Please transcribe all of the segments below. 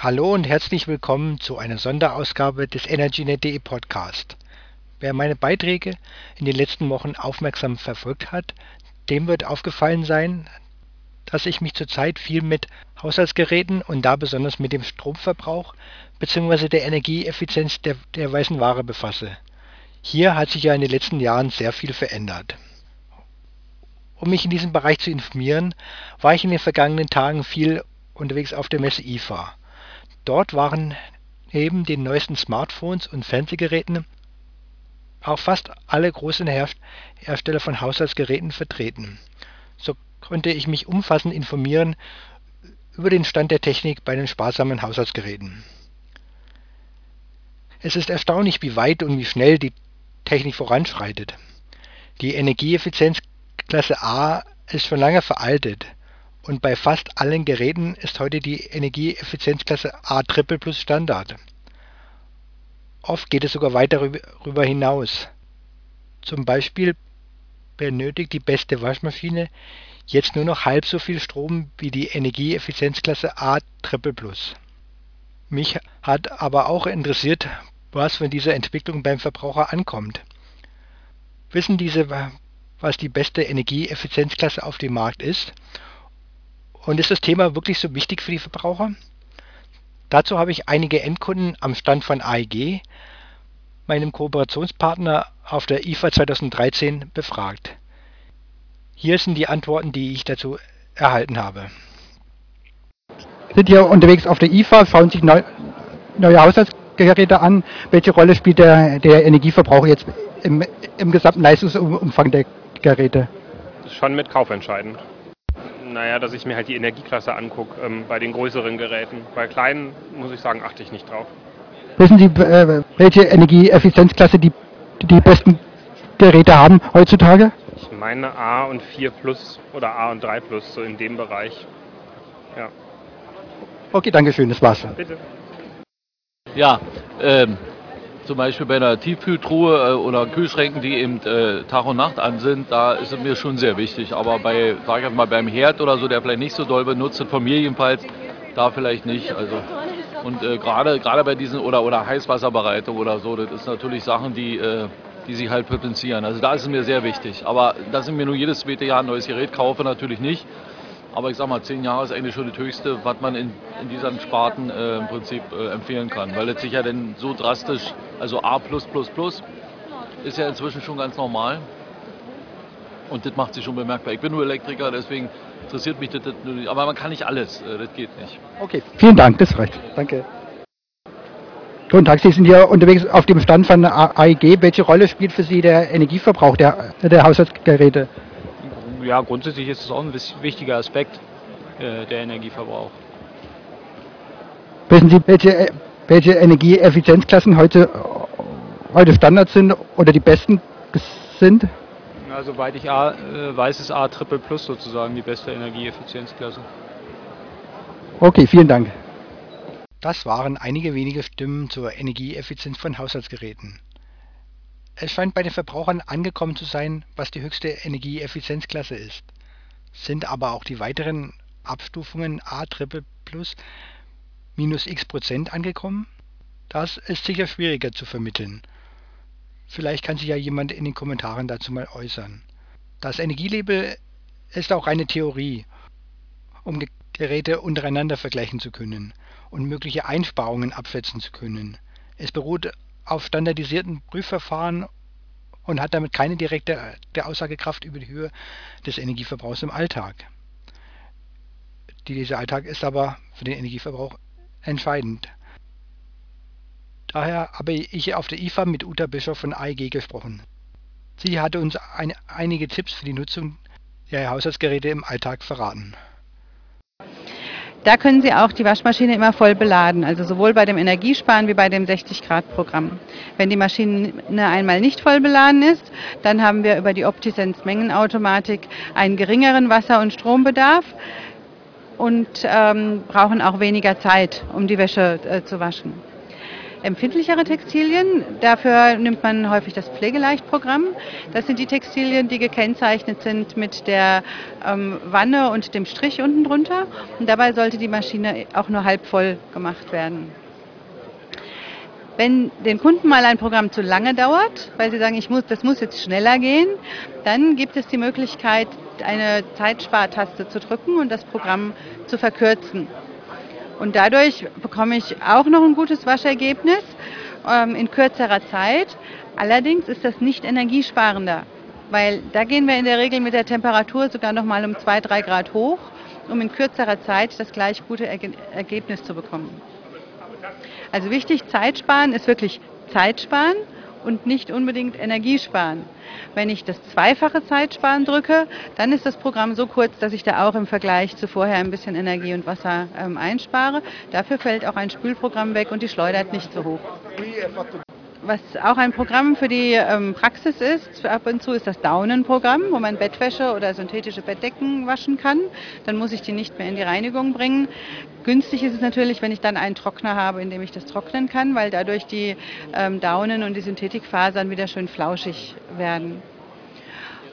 Hallo und herzlich willkommen zu einer Sonderausgabe des EnergyNet.de Podcast. Wer meine Beiträge in den letzten Wochen aufmerksam verfolgt hat, dem wird aufgefallen sein, dass ich mich zurzeit viel mit Haushaltsgeräten und da besonders mit dem Stromverbrauch bzw. der Energieeffizienz der, der weißen Ware befasse. Hier hat sich ja in den letzten Jahren sehr viel verändert. Um mich in diesem Bereich zu informieren, war ich in den vergangenen Tagen viel unterwegs auf der Messe IFA. Dort waren neben den neuesten Smartphones und Fernsehgeräten auch fast alle großen Hersteller von Haushaltsgeräten vertreten. So konnte ich mich umfassend informieren über den Stand der Technik bei den sparsamen Haushaltsgeräten. Es ist erstaunlich, wie weit und wie schnell die Technik voranschreitet. Die Energieeffizienzklasse A ist schon lange veraltet und bei fast allen Geräten ist heute die Energieeffizienzklasse A Triple Plus Standard. Oft geht es sogar weiter darüber hinaus. Zum Beispiel benötigt die beste Waschmaschine jetzt nur noch halb so viel Strom wie die Energieeffizienzklasse A Triple Plus. Mich hat aber auch interessiert, was von dieser Entwicklung beim Verbraucher ankommt. Wissen diese, was die beste Energieeffizienzklasse auf dem Markt ist und ist das Thema wirklich so wichtig für die Verbraucher? Dazu habe ich einige Endkunden am Stand von AEG, meinem Kooperationspartner auf der IFA 2013, befragt. Hier sind die Antworten, die ich dazu erhalten habe. Sind hier unterwegs auf der IFA, schauen sich neu, neue Haushaltsgeräte an. Welche Rolle spielt der, der Energieverbrauch jetzt im, im gesamten Leistungsumfang der Geräte? Schon mit kaufentscheidend. Naja, dass ich mir halt die Energieklasse angucke ähm, bei den größeren Geräten. Bei kleinen, muss ich sagen, achte ich nicht drauf. Wissen Sie, äh, welche Energieeffizienzklasse die, die besten Geräte haben heutzutage? Ich meine A und 4 Plus oder A und 3 Plus, so in dem Bereich. Ja. Okay, danke schön, das war's. Bitte. Ja, ähm, zum Beispiel bei einer Tiefkühltruhe äh, oder Kühlschränken, die eben äh, Tag und Nacht an sind, da ist es mir schon sehr wichtig. Aber bei, sag ich mal, beim Herd oder so, der vielleicht nicht so doll benutzt wird, von mir jedenfalls, da vielleicht nicht. Also und äh, gerade gerade bei diesen oder oder Heißwasserbereitung oder so, das ist natürlich Sachen, die äh, die sich halt potenzieren. Also da ist es mir sehr wichtig. Aber dass ich mir nur jedes zweite Jahr ein neues Gerät kaufe, natürlich nicht. Aber ich sag mal, zehn Jahre ist eigentlich schon das Höchste, was man in, in diesen Sparten äh, im Prinzip äh, empfehlen kann. Weil es sich ja dann so drastisch, also A ist ja inzwischen schon ganz normal. Und das macht sich schon bemerkbar. Ich bin nur Elektriker, deswegen interessiert mich das, das nur Aber man kann nicht alles, äh, das geht nicht. Okay, vielen Dank, das reicht. Danke. Guten Tag, Sie sind hier unterwegs auf dem Stand von AEG. Welche Rolle spielt für Sie der Energieverbrauch der, der Haushaltsgeräte? Ja, grundsätzlich ist es auch ein wichtiger Aspekt, äh, der Energieverbrauch. Wissen Sie, welche, welche Energieeffizienzklassen heute, heute Standard sind oder die besten sind? Ja, soweit ich A, äh, weiß, ist A Triple Plus sozusagen die beste Energieeffizienzklasse. Okay, vielen Dank. Das waren einige wenige Stimmen zur Energieeffizienz von Haushaltsgeräten. Es scheint bei den Verbrauchern angekommen zu sein, was die höchste Energieeffizienzklasse ist. Sind aber auch die weiteren Abstufungen A minus x Prozent angekommen? Das ist sicher schwieriger zu vermitteln. Vielleicht kann sich ja jemand in den Kommentaren dazu mal äußern. Das Energielabel ist auch eine Theorie, um Geräte untereinander vergleichen zu können und mögliche Einsparungen abschätzen zu können. Es beruht auf standardisierten Prüfverfahren und hat damit keine direkte Aussagekraft über die Höhe des Energieverbrauchs im Alltag. Dieser Alltag ist aber für den Energieverbrauch entscheidend. Daher habe ich auf der IFA mit Uta Bischof von AEG gesprochen. Sie hatte uns ein, einige Tipps für die Nutzung der Haushaltsgeräte im Alltag verraten. Da können Sie auch die Waschmaschine immer voll beladen, also sowohl bei dem Energiesparen wie bei dem 60-Grad-Programm. Wenn die Maschine einmal nicht voll beladen ist, dann haben wir über die Optisense Mengenautomatik einen geringeren Wasser- und Strombedarf und ähm, brauchen auch weniger Zeit, um die Wäsche äh, zu waschen. Empfindlichere Textilien. Dafür nimmt man häufig das Pflegeleichtprogramm. Das sind die Textilien, die gekennzeichnet sind mit der ähm, Wanne und dem Strich unten drunter. Und dabei sollte die Maschine auch nur halb voll gemacht werden. Wenn den Kunden mal ein Programm zu lange dauert, weil sie sagen, ich muss, das muss jetzt schneller gehen, dann gibt es die Möglichkeit, eine Zeitspartaste zu drücken und das Programm zu verkürzen. Und dadurch bekomme ich auch noch ein gutes Waschergebnis ähm, in kürzerer Zeit. Allerdings ist das nicht energiesparender, weil da gehen wir in der Regel mit der Temperatur sogar noch mal um zwei, drei Grad hoch, um in kürzerer Zeit das gleich gute Erge Ergebnis zu bekommen. Also wichtig, Zeit sparen ist wirklich Zeit sparen und nicht unbedingt Energiesparen. Wenn ich das zweifache Zeitsparen drücke, dann ist das Programm so kurz, dass ich da auch im Vergleich zu vorher ein bisschen Energie und Wasser ähm, einspare. Dafür fällt auch ein Spülprogramm weg und die schleudert nicht so hoch. Was auch ein Programm für die ähm, Praxis ist, ab und zu ist das Daunenprogramm, wo man Bettwäsche oder synthetische Bettdecken waschen kann. Dann muss ich die nicht mehr in die Reinigung bringen. Günstig ist es natürlich, wenn ich dann einen Trockner habe, in dem ich das trocknen kann, weil dadurch die ähm, Daunen und die Synthetikfasern wieder schön flauschig werden.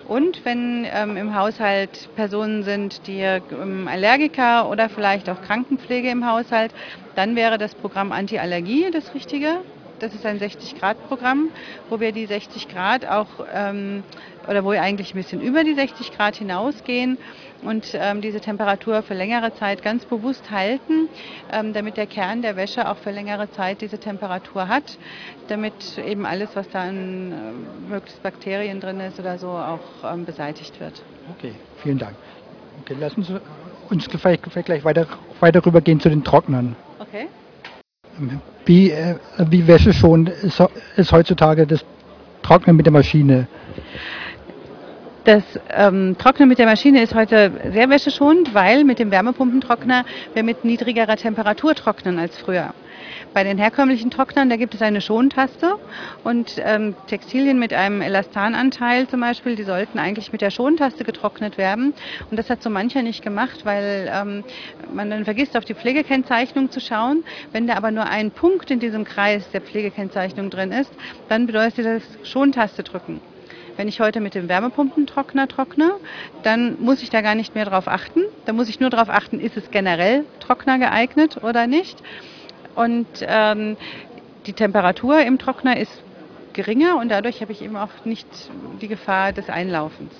Und wenn ähm, im Haushalt Personen sind, die ähm, Allergiker oder vielleicht auch Krankenpflege im Haushalt, dann wäre das Programm Antiallergie das Richtige. Das ist ein 60-Grad-Programm, wo wir die 60 Grad auch, ähm, oder wo wir eigentlich ein bisschen über die 60 Grad hinausgehen und ähm, diese Temperatur für längere Zeit ganz bewusst halten, ähm, damit der Kern der Wäsche auch für längere Zeit diese Temperatur hat, damit eben alles, was da an äh, möglichst Bakterien drin ist oder so, auch ähm, beseitigt wird. Okay, vielen Dank. Okay, lassen Sie uns vielleicht, vielleicht gleich weiter, weiter rübergehen zu den Trocknern. Okay. Wie, äh, wie wäscheschonend ist, ist heutzutage das Trocknen mit der Maschine? Das ähm, Trocknen mit der Maschine ist heute sehr wäscheschonend, weil mit dem Wärmepumpentrockner wir mit niedrigerer Temperatur trocknen als früher. Bei den herkömmlichen Trocknern, da gibt es eine Schontaste und ähm, Textilien mit einem Elastananteil zum Beispiel, die sollten eigentlich mit der Schontaste getrocknet werden. Und das hat so mancher nicht gemacht, weil ähm, man dann vergisst, auf die Pflegekennzeichnung zu schauen. Wenn da aber nur ein Punkt in diesem Kreis der Pflegekennzeichnung drin ist, dann bedeutet das Schontaste drücken. Wenn ich heute mit dem Wärmepumpentrockner trockne, dann muss ich da gar nicht mehr drauf achten. Da muss ich nur darauf achten, ist es generell Trockner geeignet oder nicht. Und ähm, die Temperatur im Trockner ist geringer und dadurch habe ich eben auch nicht die Gefahr des Einlaufens.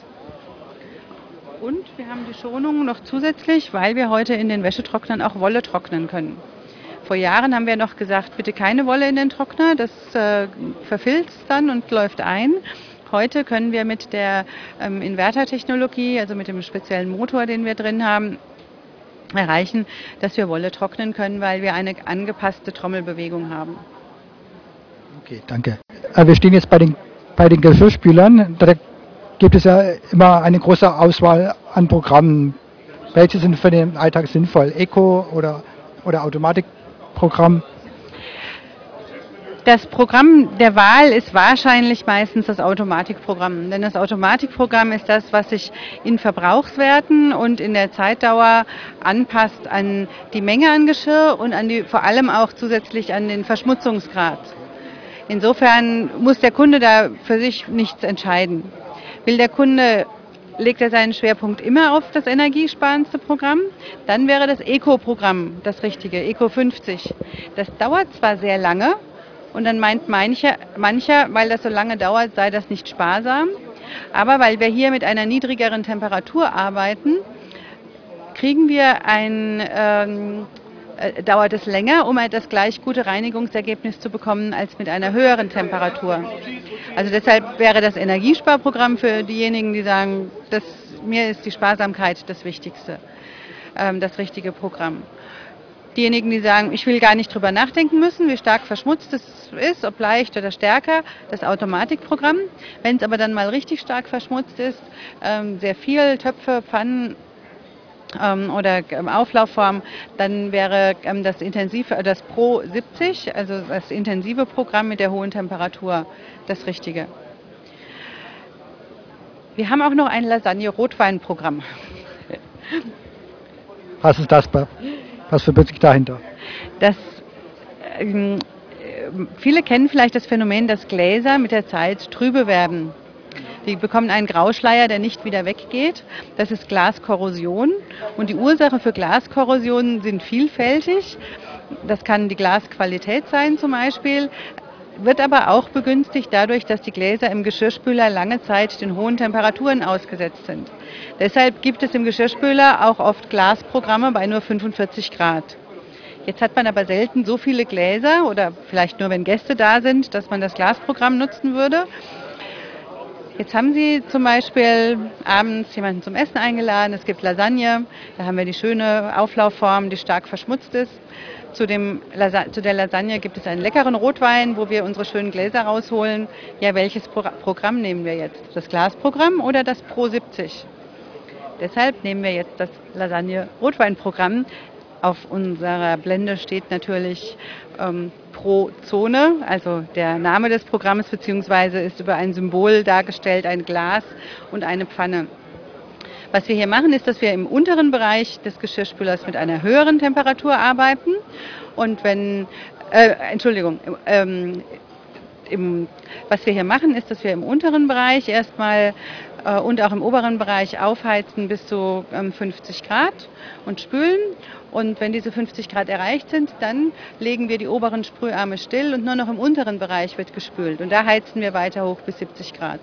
Und wir haben die Schonung noch zusätzlich, weil wir heute in den Wäschetrocknern auch Wolle trocknen können. Vor Jahren haben wir noch gesagt, bitte keine Wolle in den Trockner, das äh, verfilzt dann und läuft ein. Heute können wir mit der ähm, Inverter-Technologie, also mit dem speziellen Motor, den wir drin haben, erreichen, dass wir Wolle trocknen können, weil wir eine angepasste Trommelbewegung haben. Okay, danke. Äh, wir stehen jetzt bei den, bei den Geschirrspülern. Da gibt es ja immer eine große Auswahl an Programmen. Welche sind für den Alltag sinnvoll? Eco oder, oder Automatikprogramm? Das Programm der Wahl ist wahrscheinlich meistens das Automatikprogramm. Denn das Automatikprogramm ist das, was sich in Verbrauchswerten und in der Zeitdauer anpasst an die Menge an Geschirr und an die, vor allem auch zusätzlich an den Verschmutzungsgrad. Insofern muss der Kunde da für sich nichts entscheiden. Will der Kunde legt er seinen Schwerpunkt immer auf das energiesparendste Programm, dann wäre das Eco-Programm das richtige, Eco 50. Das dauert zwar sehr lange, und dann meint mancher, mancher, weil das so lange dauert, sei das nicht sparsam. Aber weil wir hier mit einer niedrigeren Temperatur arbeiten, kriegen wir ein, ähm, äh, dauert es länger, um das gleich gute Reinigungsergebnis zu bekommen als mit einer höheren Temperatur. Also deshalb wäre das Energiesparprogramm für diejenigen, die sagen, das, mir ist die Sparsamkeit das Wichtigste, ähm, das richtige Programm. Diejenigen, die sagen, ich will gar nicht drüber nachdenken müssen, wie stark verschmutzt es ist, ob leicht oder stärker, das Automatikprogramm. Wenn es aber dann mal richtig stark verschmutzt ist, ähm, sehr viel Töpfe, Pfannen ähm, oder ähm, Auflaufform, dann wäre das intensive, das Pro 70, also das intensive Programm mit der hohen Temperatur, das richtige. Wir haben auch noch ein Lasagne-Rotwein-Programm. Was ist das? Was verbirgt sich dahinter? Das ähm, viele kennen vielleicht das Phänomen, dass Gläser mit der Zeit trübe werden. Die bekommen einen Grauschleier, der nicht wieder weggeht. Das ist Glaskorrosion. Und die Ursache für Glaskorrosion sind vielfältig. Das kann die Glasqualität sein zum Beispiel, wird aber auch begünstigt dadurch, dass die Gläser im Geschirrspüler lange Zeit den hohen Temperaturen ausgesetzt sind. Deshalb gibt es im Geschirrspüler auch oft Glasprogramme bei nur 45 Grad. Jetzt hat man aber selten so viele Gläser oder vielleicht nur, wenn Gäste da sind, dass man das Glasprogramm nutzen würde. Jetzt haben Sie zum Beispiel abends jemanden zum Essen eingeladen. Es gibt Lasagne. Da haben wir die schöne Auflaufform, die stark verschmutzt ist. Zu, dem, zu der Lasagne gibt es einen leckeren Rotwein, wo wir unsere schönen Gläser rausholen. Ja, welches Pro Programm nehmen wir jetzt? Das Glasprogramm oder das Pro 70? Deshalb nehmen wir jetzt das Lasagne-Rotwein-Programm. Auf unserer Blende steht natürlich ähm, pro Zone, also der Name des Programms, beziehungsweise ist über ein Symbol dargestellt, ein Glas und eine Pfanne. Was wir hier machen, ist, dass wir im unteren Bereich des Geschirrspülers mit einer höheren Temperatur arbeiten. Und wenn, äh, Entschuldigung, ähm, im, was wir hier machen, ist, dass wir im unteren Bereich erstmal äh, und auch im oberen Bereich aufheizen bis zu ähm, 50 Grad und spülen. Und wenn diese 50 Grad erreicht sind, dann legen wir die oberen Sprüharme still und nur noch im unteren Bereich wird gespült. Und da heizen wir weiter hoch bis 70 Grad.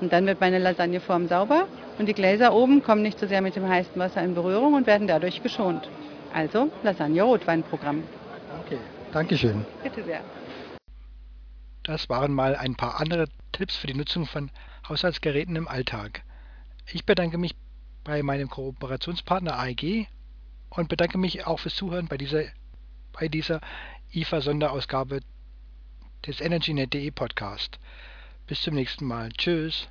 Und dann wird meine Lasagneform sauber und die Gläser oben kommen nicht so sehr mit dem heißen Wasser in Berührung und werden dadurch geschont. Also Lasagne-Rotwein-Programm. Okay, Dankeschön. Bitte sehr. Das waren mal ein paar andere Tipps für die Nutzung von Haushaltsgeräten im Alltag. Ich bedanke mich bei meinem Kooperationspartner AEG und bedanke mich auch fürs Zuhören bei dieser, bei dieser IFA-Sonderausgabe des EnergyNet.de Podcast. Bis zum nächsten Mal. Tschüss.